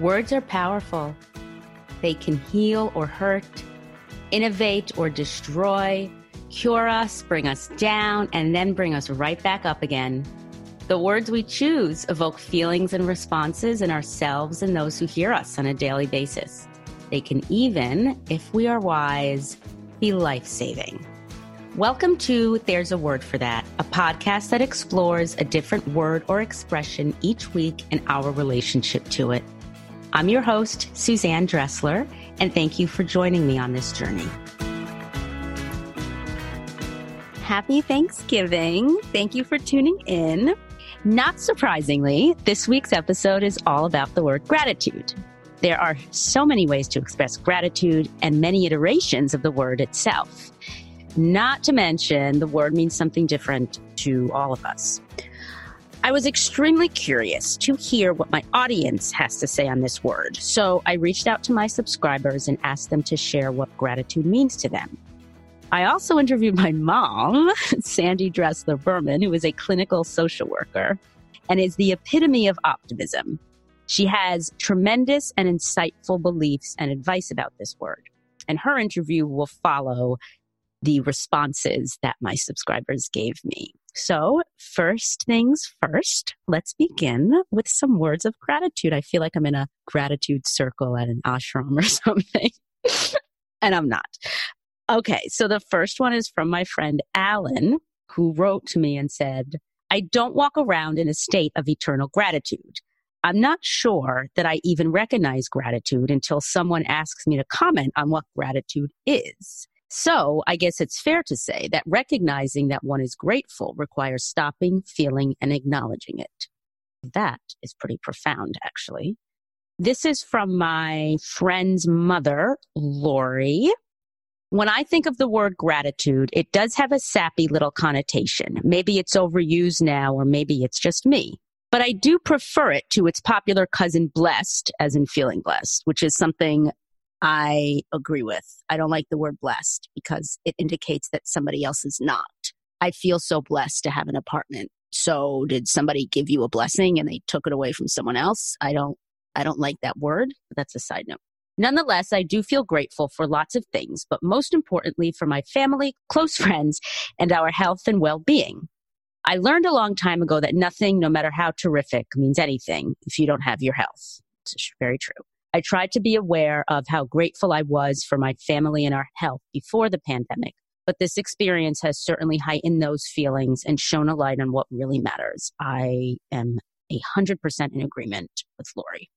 Words are powerful. They can heal or hurt, innovate or destroy, cure us, bring us down, and then bring us right back up again. The words we choose evoke feelings and responses in ourselves and those who hear us on a daily basis. They can even, if we are wise, be life saving. Welcome to There's a Word for That, a podcast that explores a different word or expression each week and our relationship to it. I'm your host, Suzanne Dressler, and thank you for joining me on this journey. Happy Thanksgiving. Thank you for tuning in. Not surprisingly, this week's episode is all about the word gratitude. There are so many ways to express gratitude and many iterations of the word itself. Not to mention, the word means something different to all of us. I was extremely curious to hear what my audience has to say on this word. So I reached out to my subscribers and asked them to share what gratitude means to them. I also interviewed my mom, Sandy Dressler Berman, who is a clinical social worker and is the epitome of optimism. She has tremendous and insightful beliefs and advice about this word. And her interview will follow the responses that my subscribers gave me. So, first things first, let's begin with some words of gratitude. I feel like I'm in a gratitude circle at an ashram or something, and I'm not. Okay, so the first one is from my friend Alan, who wrote to me and said, I don't walk around in a state of eternal gratitude. I'm not sure that I even recognize gratitude until someone asks me to comment on what gratitude is. So I guess it's fair to say that recognizing that one is grateful requires stopping, feeling, and acknowledging it. That is pretty profound, actually. This is from my friend's mother, Lori. When I think of the word gratitude, it does have a sappy little connotation. Maybe it's overused now, or maybe it's just me. But I do prefer it to its popular cousin blessed, as in feeling blessed, which is something I agree with. I don't like the word blessed because it indicates that somebody else is not. I feel so blessed to have an apartment. So did somebody give you a blessing and they took it away from someone else? I don't I don't like that word. That's a side note. Nonetheless, I do feel grateful for lots of things, but most importantly for my family, close friends, and our health and well-being. I learned a long time ago that nothing, no matter how terrific, means anything if you don't have your health. It's very true. I tried to be aware of how grateful I was for my family and our health before the pandemic, but this experience has certainly heightened those feelings and shone a light on what really matters. I am a 100% in agreement with Lori.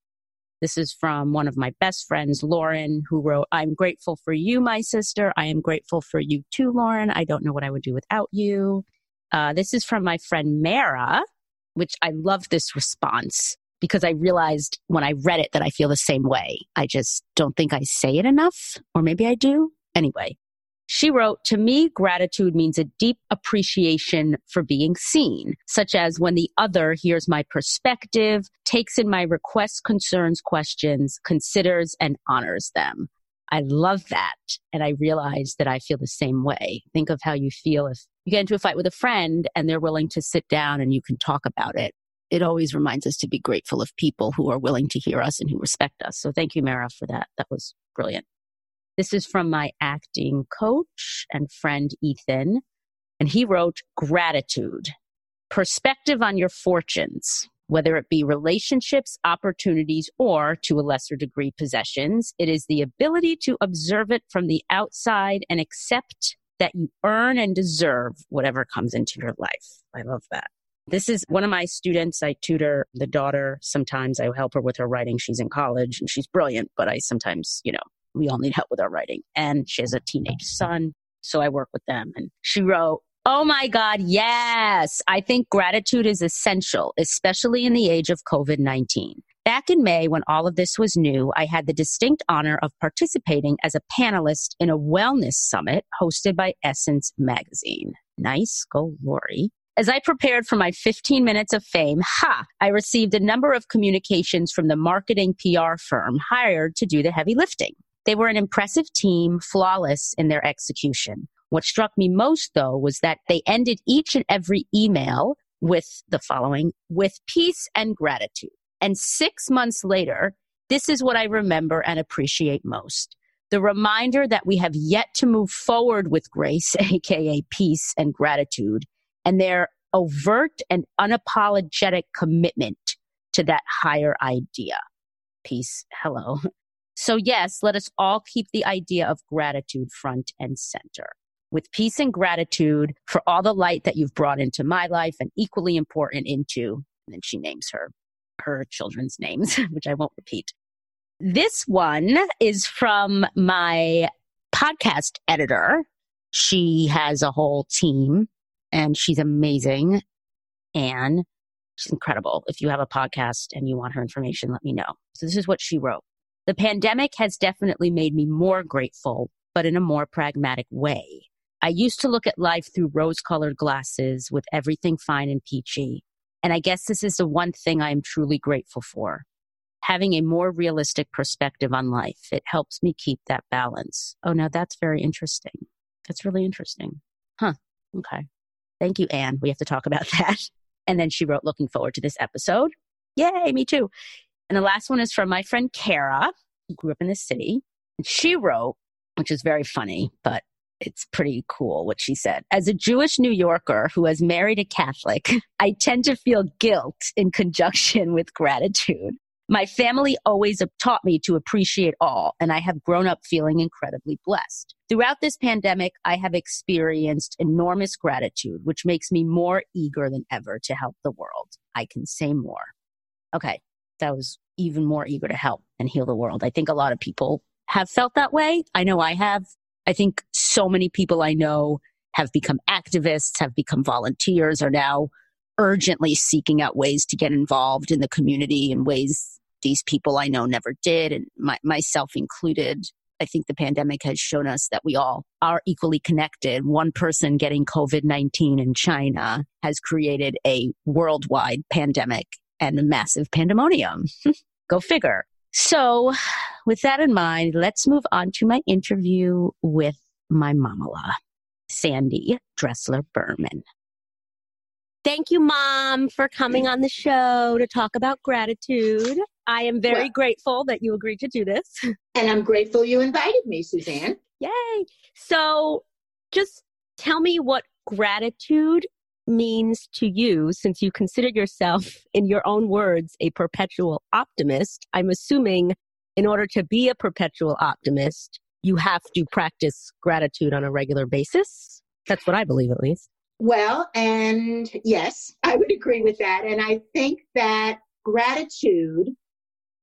This is from one of my best friends, Lauren, who wrote, I'm grateful for you, my sister. I am grateful for you too, Lauren. I don't know what I would do without you. Uh, this is from my friend Mara, which I love this response because I realized when I read it that I feel the same way. I just don't think I say it enough, or maybe I do. Anyway, she wrote, To me, gratitude means a deep appreciation for being seen, such as when the other hears my perspective, takes in my requests, concerns, questions, considers, and honors them. I love that. And I realize that I feel the same way. Think of how you feel if you get into a fight with a friend and they're willing to sit down and you can talk about it it always reminds us to be grateful of people who are willing to hear us and who respect us. So thank you, Mara, for that. That was brilliant. This is from my acting coach and friend, Ethan. And he wrote gratitude, perspective on your fortunes, whether it be relationships, opportunities, or to a lesser degree, possessions. It is the ability to observe it from the outside and accept that you earn and deserve whatever comes into your life. I love that. This is one of my students. I tutor the daughter. Sometimes I help her with her writing. She's in college and she's brilliant, but I sometimes, you know, we all need help with our writing. And she has a teenage son. So I work with them. And she wrote, Oh my God, yes. I think gratitude is essential, especially in the age of COVID 19. Back in May, when all of this was new, I had the distinct honor of participating as a panelist in a wellness summit hosted by Essence Magazine. Nice. Go, Lori. As I prepared for my 15 minutes of fame, ha, I received a number of communications from the marketing PR firm hired to do the heavy lifting. They were an impressive team, flawless in their execution. What struck me most, though, was that they ended each and every email with the following with peace and gratitude. And six months later, This is what I remember and appreciate most. The reminder that we have yet to move forward with grace, aka peace and gratitude, and their overt and unapologetic commitment to that higher idea. Peace. Hello. So, yes, let us all keep the idea of gratitude front and center. With peace and gratitude for all the light that you've brought into my life and equally important into, and then she names her, her children's names, which I won't repeat. This one is from my podcast editor. She has a whole team and she's amazing. Anne, she's incredible. If you have a podcast and you want her information, let me know. So this is what she wrote. The pandemic has definitely made me more grateful, but in a more pragmatic way. I used to look at life through rose colored glasses with everything fine and peachy. And I guess this is the one thing I am truly grateful for. Having a more realistic perspective on life. It helps me keep that balance. Oh, now that's very interesting. That's really interesting. Huh. Okay. Thank you, Anne. We have to talk about that. And then she wrote, looking forward to this episode. Yay, me too. And the last one is from my friend Kara, who grew up in the city. And she wrote, which is very funny, but it's pretty cool what she said. As a Jewish New Yorker who has married a Catholic, I tend to feel guilt in conjunction with gratitude. My family always taught me to appreciate all, and I have grown up feeling incredibly blessed. Throughout this pandemic, I have experienced enormous gratitude, which makes me more eager than ever to help the world. I can say more. Okay, that was even more eager to help and heal the world. I think a lot of people have felt that way. I know I have. I think so many people I know have become activists, have become volunteers, are now urgently seeking out ways to get involved in the community in ways these people I know never did, and my, myself included. I think the pandemic has shown us that we all are equally connected. One person getting COVID 19 in China has created a worldwide pandemic and a massive pandemonium. Go figure. So, with that in mind, let's move on to my interview with my mamala, Sandy Dressler Berman. Thank you, Mom, for coming on the show to talk about gratitude. I am very well, grateful that you agreed to do this. And I'm grateful you invited me, Suzanne. Yay. So just tell me what gratitude means to you since you consider yourself, in your own words, a perpetual optimist. I'm assuming in order to be a perpetual optimist, you have to practice gratitude on a regular basis. That's what I believe, at least. Well, and yes, I would agree with that. And I think that gratitude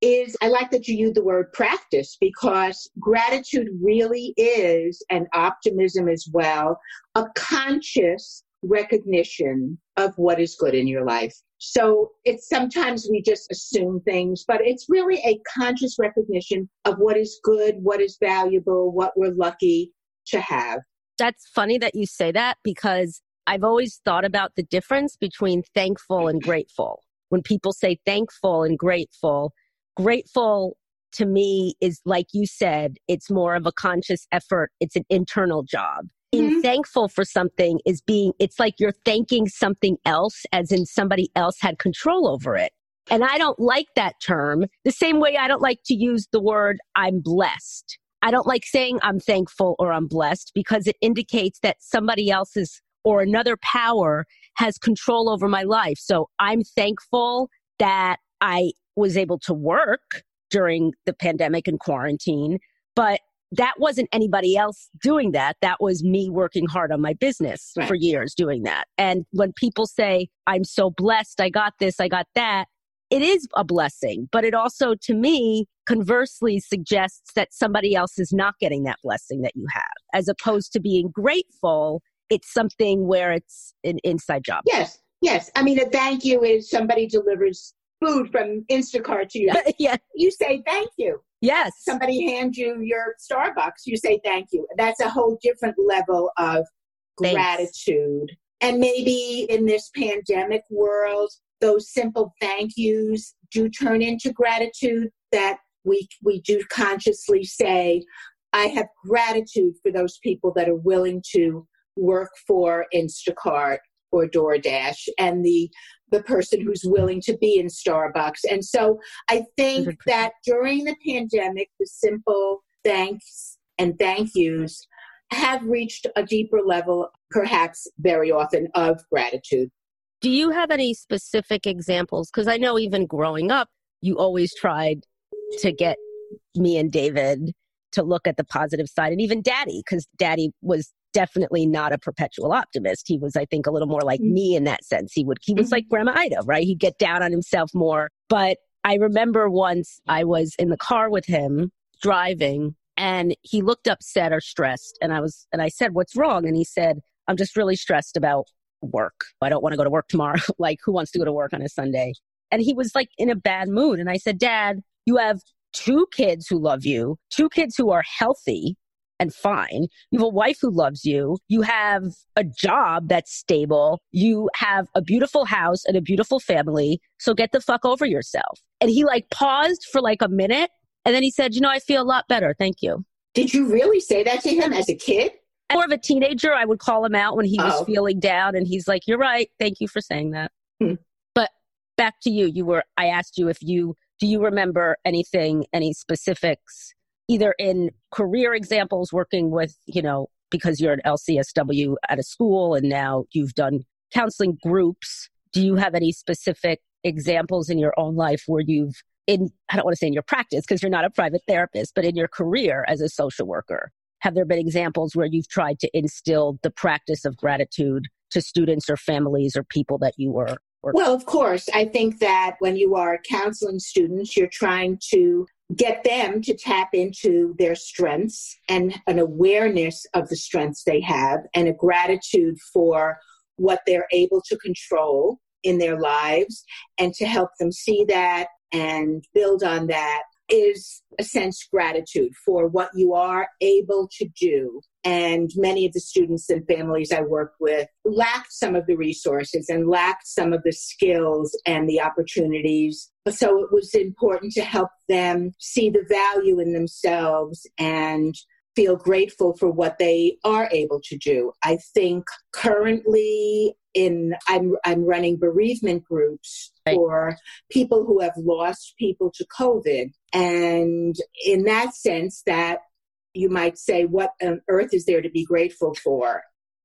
is, I like that you use the word practice because gratitude really is, and optimism as well, a conscious recognition of what is good in your life. So it's sometimes we just assume things, but it's really a conscious recognition of what is good, what is valuable, what we're lucky to have. That's funny that you say that because I've always thought about the difference between thankful and grateful. When people say thankful and grateful, grateful to me is like you said, it's more of a conscious effort. It's an internal job. Being mm-hmm. thankful for something is being, it's like you're thanking something else as in somebody else had control over it. And I don't like that term the same way I don't like to use the word I'm blessed. I don't like saying I'm thankful or I'm blessed because it indicates that somebody else's or another power has control over my life. So I'm thankful that I was able to work during the pandemic and quarantine, but that wasn't anybody else doing that. That was me working hard on my business right. for years doing that. And when people say, I'm so blessed, I got this, I got that, it is a blessing. But it also, to me, conversely suggests that somebody else is not getting that blessing that you have, as opposed to being grateful it's something where it's an inside job. Yes, yes. I mean, a thank you is somebody delivers food from Instacart to you. yeah. You say thank you. Yes. Somebody hands you your Starbucks, you say thank you. That's a whole different level of Thanks. gratitude. And maybe in this pandemic world, those simple thank yous do turn into gratitude that we we do consciously say, I have gratitude for those people that are willing to work for Instacart or DoorDash and the the person who's willing to be in Starbucks. And so I think 100%. that during the pandemic, the simple thanks and thank yous have reached a deeper level, perhaps very often, of gratitude. Do you have any specific examples? Because I know even growing up, you always tried to get me and David to look at the positive side, and even Daddy, because Daddy was definitely not a perpetual optimist. He was, I think, a little more like mm-hmm. me in that sense. He would, he was mm-hmm. like Grandma Ida, right? He'd get down on himself more. But I remember once I was in the car with him driving and he looked upset or stressed. And I was, and I said, What's wrong? And he said, I'm just really stressed about work. I don't want to go to work tomorrow. like, who wants to go to work on a Sunday? And he was like in a bad mood. And I said, Dad, you have two kids who love you, two kids who are healthy and fine. You have a wife who loves you. You have a job that's stable. You have a beautiful house and a beautiful family. So get the fuck over yourself. And he like paused for like a minute and then he said, You know, I feel a lot better. Thank you. Did you really say that to him as a kid? More of a teenager, I would call him out when he was oh. feeling down. And he's like, You're right. Thank you for saying that. Hmm. But back to you. You were, I asked you if you, do you remember anything, any specifics either in career examples working with, you know, because you're an LCSW at a school and now you've done counseling groups. Do you have any specific examples in your own life where you've in I don't want to say in your practice because you're not a private therapist, but in your career as a social worker, have there been examples where you've tried to instill the practice of gratitude to students or families or people that you were well, of course. I think that when you are counseling students, you're trying to get them to tap into their strengths and an awareness of the strengths they have and a gratitude for what they're able to control in their lives and to help them see that and build on that is a sense gratitude for what you are able to do. And many of the students and families I work with lacked some of the resources and lacked some of the skills and the opportunities. So it was important to help them see the value in themselves and feel grateful for what they are able to do. I think currently in I'm I'm running bereavement groups right. for people who have lost people to COVID. And in that sense that you might say what on earth is there to be grateful for?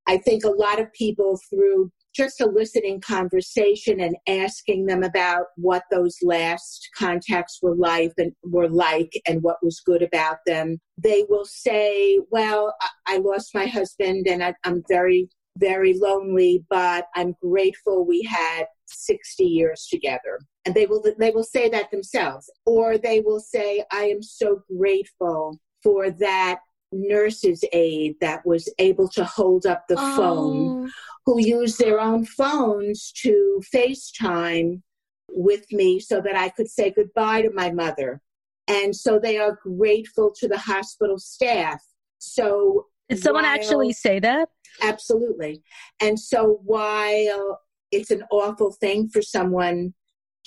I think a lot of people through just eliciting conversation and asking them about what those last contacts were like and were like and what was good about them they will say well i, lost my husband and I, i'm very very lonely but i'm grateful we had 60 years together and they will they will say that themselves or they will say i am so grateful for that nurse's aide that was able to hold up the oh. phone, who used their own phones to FaceTime with me so that I could say goodbye to my mother. And so they are grateful to the hospital staff. So did someone while, actually say that? Absolutely. And so while it's an awful thing for someone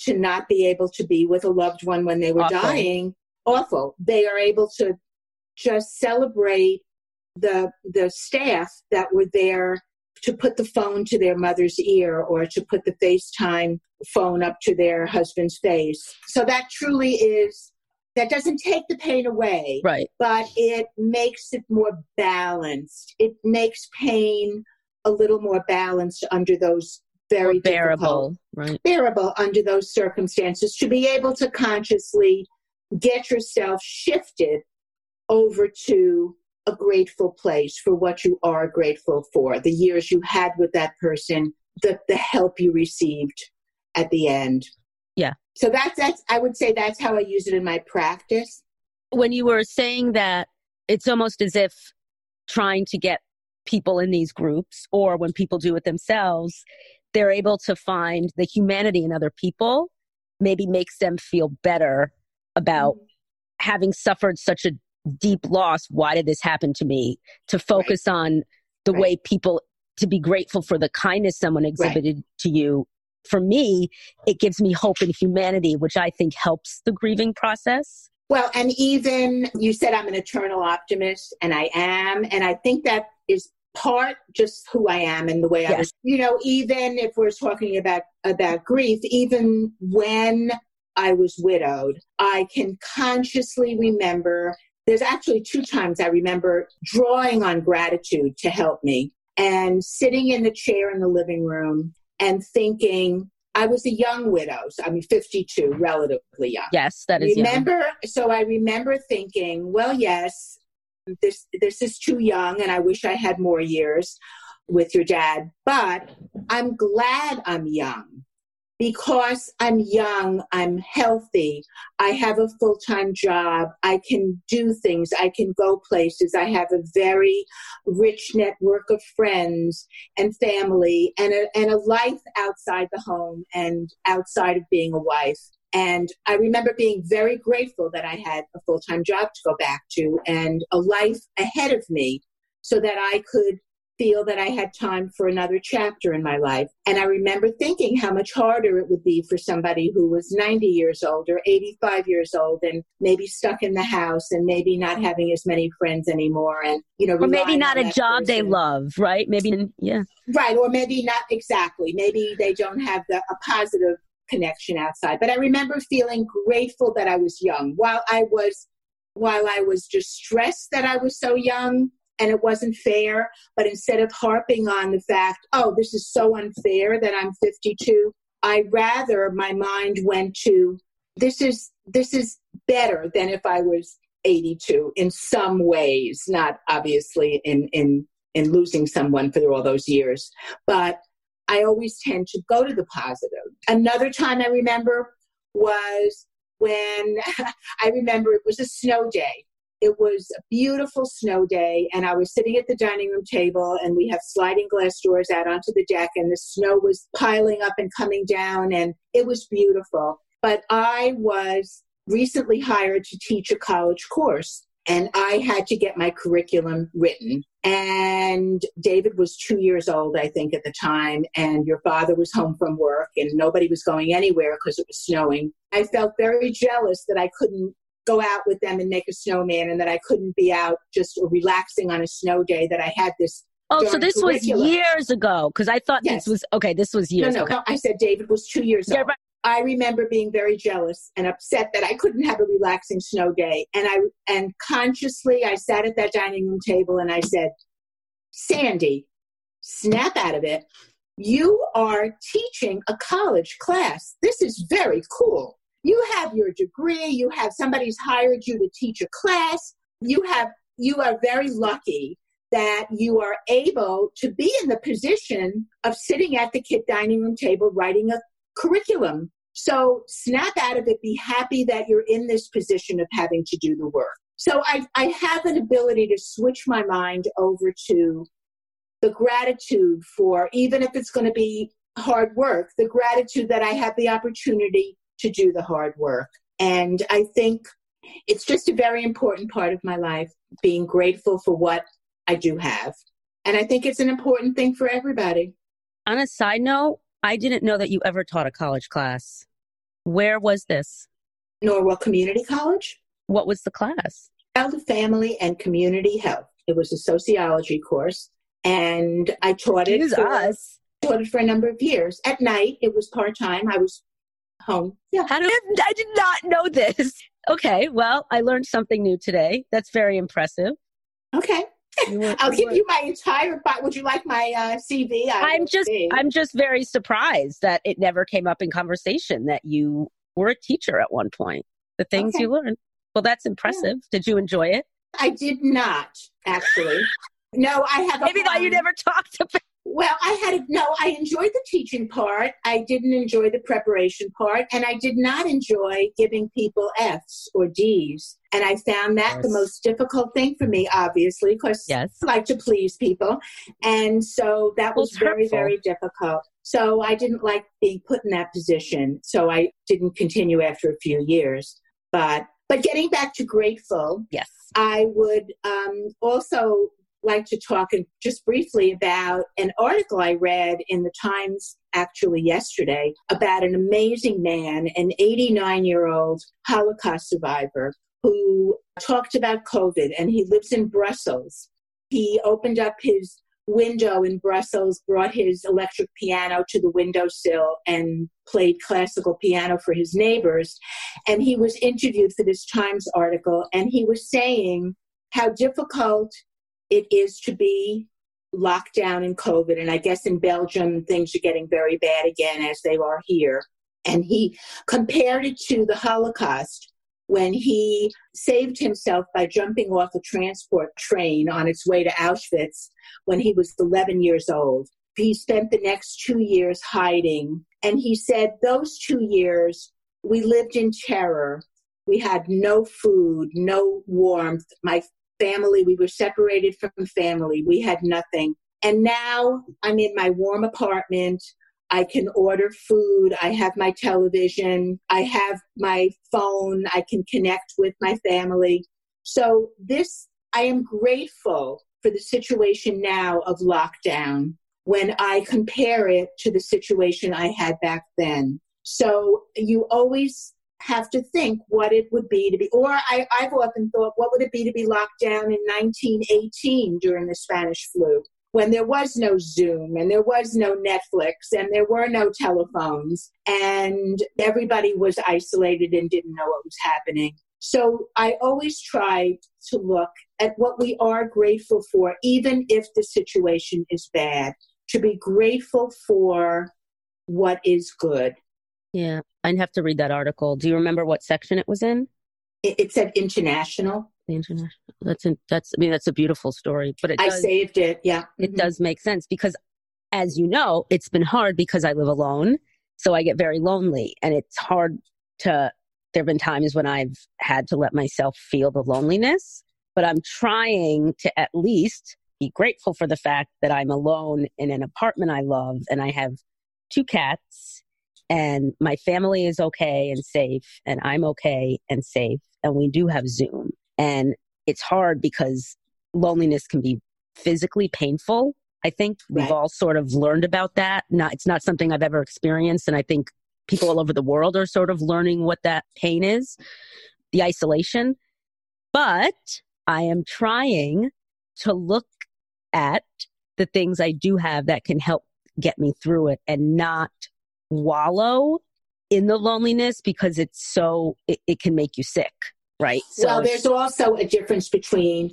to not be able to be with a loved one when they were awful. dying, awful. They are able to just celebrate the the staff that were there to put the phone to their mother's ear or to put the FaceTime phone up to their husband's face. So that truly is that doesn't take the pain away. Right. But it makes it more balanced. It makes pain a little more balanced under those very bearable, right? Bearable under those circumstances to be able to consciously get yourself shifted over to a grateful place for what you are grateful for, the years you had with that person, the, the help you received at the end. Yeah. So that's that's I would say that's how I use it in my practice. When you were saying that it's almost as if trying to get people in these groups or when people do it themselves, they're able to find the humanity in other people, maybe makes them feel better about mm-hmm. having suffered such a deep loss why did this happen to me to focus right. on the right. way people to be grateful for the kindness someone exhibited right. to you for me it gives me hope and humanity which i think helps the grieving process well and even you said i'm an eternal optimist and i am and i think that is part just who I am and the way Yes. I was. You know, even if we're talking about about grief, even when I was widowed, I can consciously remember. There's actually two times I remember drawing on gratitude to help me and sitting in the chair in the living room and thinking I was a young widow. So I mean, 52, relatively young Yes, that is young. remember so i remember thinking well yes this this is too young and i wish i had more years with your dad but i'm glad i'm young because i'm young i'm healthy i have a full-time job i can do things i can go places i have a very rich network of friends and family and a, and a life outside the home and outside of being a wife and I remember being very grateful that I had a full time job to go back to and a life ahead of me so that I could feel that I had time for another chapter in my life. And I remember thinking how much harder it would be for somebody who was 90 years old or 85 years old and maybe stuck in the house and maybe not having as many friends anymore and, you know, or maybe not a job they love, right? Maybe, yeah. Right, or maybe not exactly. Maybe they don't have the, a positive connection outside. But I remember feeling grateful that I was young. While I was while I was just stressed that I was so young and it wasn't fair, but instead of harping on the fact, oh, this is so unfair that I'm 52, I rather my mind went to this is this is better than if I was 82 in some ways, not obviously in in in losing someone for all those years, but I always tend to go to the positive. Another time I remember was when I remember it was a snow day. It was a beautiful snow day, and I was sitting at the dining room table, and we have sliding glass doors out onto the deck, and the snow was piling up and coming down, and it was beautiful. But I was recently hired to teach a college course, and I had to get my curriculum written. And David was two years old, I think, at the time, and your father was home from work, and nobody was going anywhere because it was snowing. I felt very jealous that I couldn't go out with them and make a snowman, and that I couldn't be out just relaxing on a snow day, that I had this. Oh, so this was years ago because I thought Yes. this was okay. This was No, years. no, okay. no. I said David was two years Yeah, old. right. I remember being very jealous and upset that I couldn't have a relaxing snow day. And I and consciously I sat at that dining room table and I said, Sandy, snap out of it. You are teaching a college class. This is very cool. You have your degree, you have somebody's hired you to teach a class. You have you are very lucky that you are able to be in the position of sitting at the kid dining room table writing a curriculum. So snap out of it, be happy that you're in this position of having to do the work. So I, I have an ability to switch my mind over to the gratitude for, even if it's going to be hard work, the gratitude that I have the opportunity to do the hard work. And I think it's just a very important part of my life, being grateful for what I do have. And I think it's an important thing for everybody. On a side note, I didn't know that you ever taught a college class. Where was this? Norwalk Community College, What was the class? Child, Family, and Community Health. It was a sociology course, and I taught it. Use for, us. Taught it for a number of years. At night, it was part time. I was home. Yeah. How I did not know this? Okay, well, I learned something new today. That's very impressive. Okay. You were- I'll you give were- you my entire. bi- Would you like my uh, CV? I I'm just see. I'm just very surprised that it never came up in conversation that you were a teacher at one point. The things Okay. you learned. Well, that's impressive. Did you enjoy it? I did not actually. No, I have. A Maybe that you never talked about. Well, I had a, no. I enjoyed the teaching part. I didn't enjoy the preparation part, and I did not enjoy giving people Fs or Ds. And I found that the most difficult thing for me, obviously, because Yes. I like to please people, and so that was it's very, hurtful. very difficult. So I didn't like being put in that position. So I didn't continue after a few years. But but getting back to grateful, Yes. I would um, also like to talk just briefly about an article I read in the Times actually yesterday about an amazing man, an 89 year old Holocaust survivor who talked about COVID and he lives in Brussels. He opened up his window in Brussels, brought his electric piano to the windowsill and played classical piano for his neighbors. And he was interviewed for this Times article, and he was saying how difficult it is to be locked down in COVID. And I guess in Belgium, things are getting very bad again, as they are here. And he compared it to the Holocaust when he saved himself by jumping off a transport train on its way to Auschwitz when he was 11 years old. He spent the next two years hiding. And he said, Those two years, we lived in terror. We had no food, no warmth. My family, we were separated from family. We had nothing. And now I'm in my warm apartment. I can order food. I have my television. I have my phone. I can connect with my family. So, this, I am grateful for the situation now of lockdown when I compare it to the situation I had back then. So, you always have to think what it would be to be, or I, I've often thought, what would it be to be locked down in 1918 during the Spanish flu? when there was no Zoom and there was no Netflix and there were no telephones and everybody was isolated and didn't know what was happening. So I always try to look at what we are grateful for, even if the situation is bad, to be grateful for what is good. Yeah, I'd have to read that article. Do you remember what section it was in? It, it said international international. That's in, that's. I mean, that's a beautiful story. But it I does, saved it. Yeah, it mm-hmm. does make sense because, as you know, it's been hard because I live alone, so I get very lonely, and it's hard to. There have been times when I've had to let myself feel the loneliness, but I'm trying to at least be grateful for the fact that I'm alone in an apartment I love, and I have two cats, and my family is okay and safe, and I'm okay and safe, and we do have Zoom. And it's hard because loneliness can be physically painful. I think right. we've all sort of learned about that. Not, it's not something I've ever experienced. And I think people all over the world are sort of learning what that pain is, the isolation. But I am trying to look at the things I do have that can help get me through it and not wallow in the loneliness because it's so, it, it can make you sick right? So well, there's also a difference between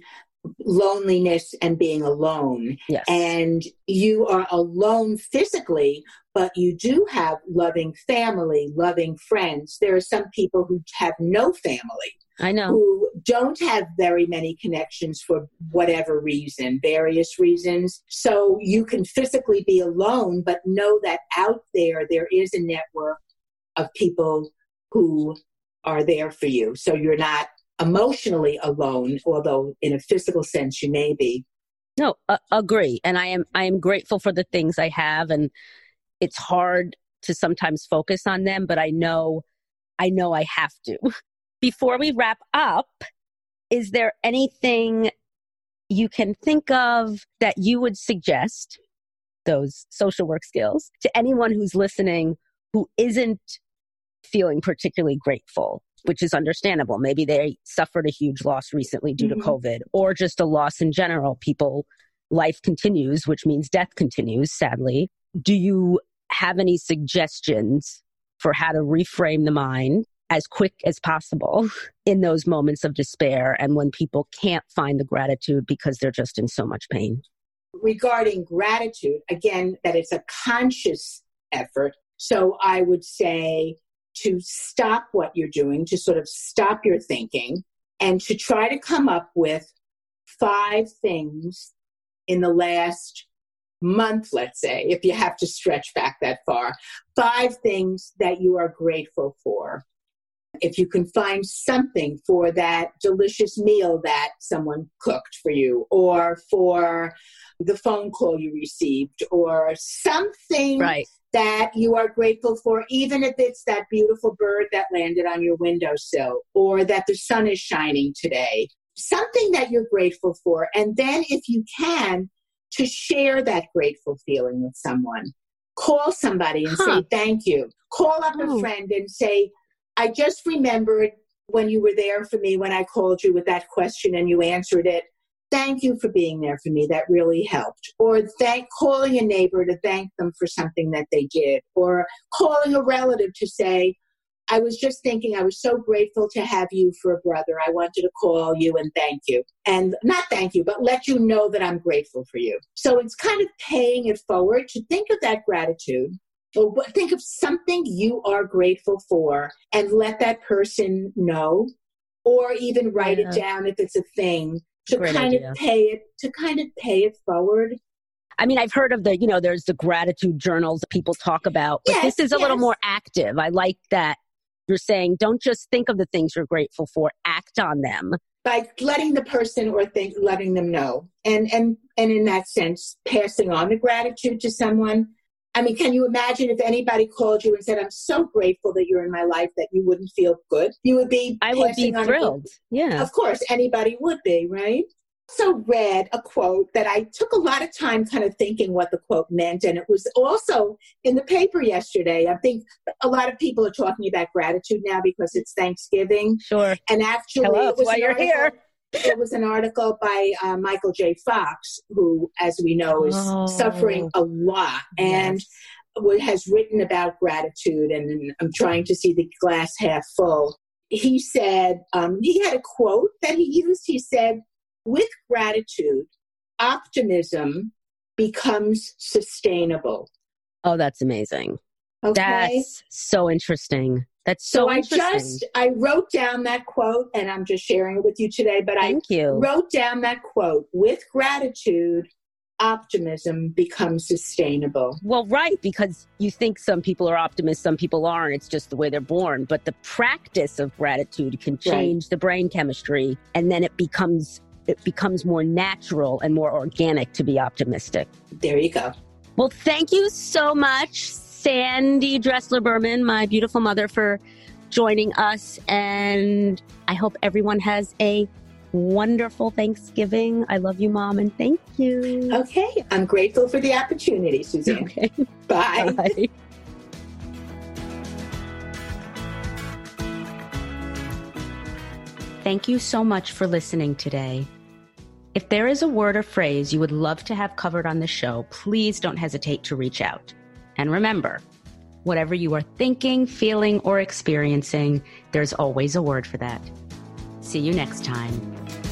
loneliness and being alone. Yes. And you are alone physically, but you do have loving family, loving friends. There are some people who have no family. I know. Who don't have very many connections for whatever reason, various reasons. So you can physically be alone, but know that out there, there is a network of people who are there for you. So you're not emotionally alone, although in a physical sense you may be. No, uh, agree. And I am I am grateful for the things I have and it's hard to sometimes focus on them, but I know I know I have to. Before we wrap up, is there anything you can think of that you would suggest those social work skills to anyone who's listening who isn't feeling particularly grateful, which is understandable. Maybe they suffered a huge loss recently due mm-hmm. to COVID or just a loss in general. People, life continues, which means death continues, sadly. Do you have any suggestions for how to reframe the mind as quick as possible in those moments of despair and when people can't find the gratitude because they're just in so much pain? Regarding gratitude, again, that it's a conscious effort. So I would say to stop what you're doing, to sort of stop your thinking, and to try to come up with five things in the last month, let's say, if you have to stretch back that far, five things that you are grateful for. If you can find something for that delicious meal that someone cooked for you, or for the phone call you received, or something right that you are grateful for, even if it's that beautiful bird that landed on your windowsill or that the sun is shining today. Something that you're grateful for. And then, if you can, to share that grateful feeling with someone. Call somebody and huh. say thank you. Call up oh. a friend and say, I just remembered when you were there for me when I called you with that question and you answered it. Thank you for being there for me. That really helped. Or thank calling a neighbor to thank them for something that they did. Or calling a relative to say, I was just thinking I was so grateful to have you for a brother. I wanted to call you and thank you. And not thank you, but let you know that I'm grateful for you. So it's kind of paying it forward to think of that gratitude or think of something you are grateful for and let that person know or even write yeah. it down if it's a thing to Great kind idea. of pay it to kind of pay it forward I mean, I've heard of the, you know, there's the gratitude journals that people talk about, but yes, this is a yes. little more active. I like that you're saying don't just think of the things you're grateful for, act on them. By letting the person or think, letting them know. And, and, and in that sense, passing on the gratitude to someone. I mean, can you imagine if anybody called you and said, I'm so grateful that you're in my life that you wouldn't feel good? You would be. I would be thrilled. Yeah. Of course, anybody would be, right? also read a quote that I took a lot of time kind of thinking what the quote meant, and it was also in the paper yesterday. I think a lot of people are talking about gratitude now because it's Thanksgiving. Sure. And actually, Hello, it was why you're article, here. It was an article by uh, Michael J. Fox, who, as we know, is oh, suffering a lot and yes. has written about gratitude. And I'm trying to see the glass half full. He said, um, he had a quote that he used. He said, with gratitude, optimism becomes sustainable. Oh, that's amazing. Okay. That's so interesting. That's so, so I just I wrote down that quote and I'm just sharing it with you today, but Thank I you. wrote down that quote with gratitude optimism becomes sustainable. Well, right, because you think some people are optimists, some people aren't. It's just the way they're born. But the practice of gratitude can change right. the brain chemistry and then it becomes it becomes more natural and more organic to be optimistic. There you go. Well, thank you so much, Sandy Dressler Berman, my beautiful mother, for joining us. And I hope everyone has a wonderful Thanksgiving. I love you, Mom, and thank you. Okay. I'm grateful for the opportunity, Suzanne. Okay. Bye. Bye. Thank you so much for listening today. If there is a word or phrase you would love to have covered on the show, please don't hesitate to reach out. And remember, whatever you are thinking, feeling, or experiencing, there's always a word for that. See you next time.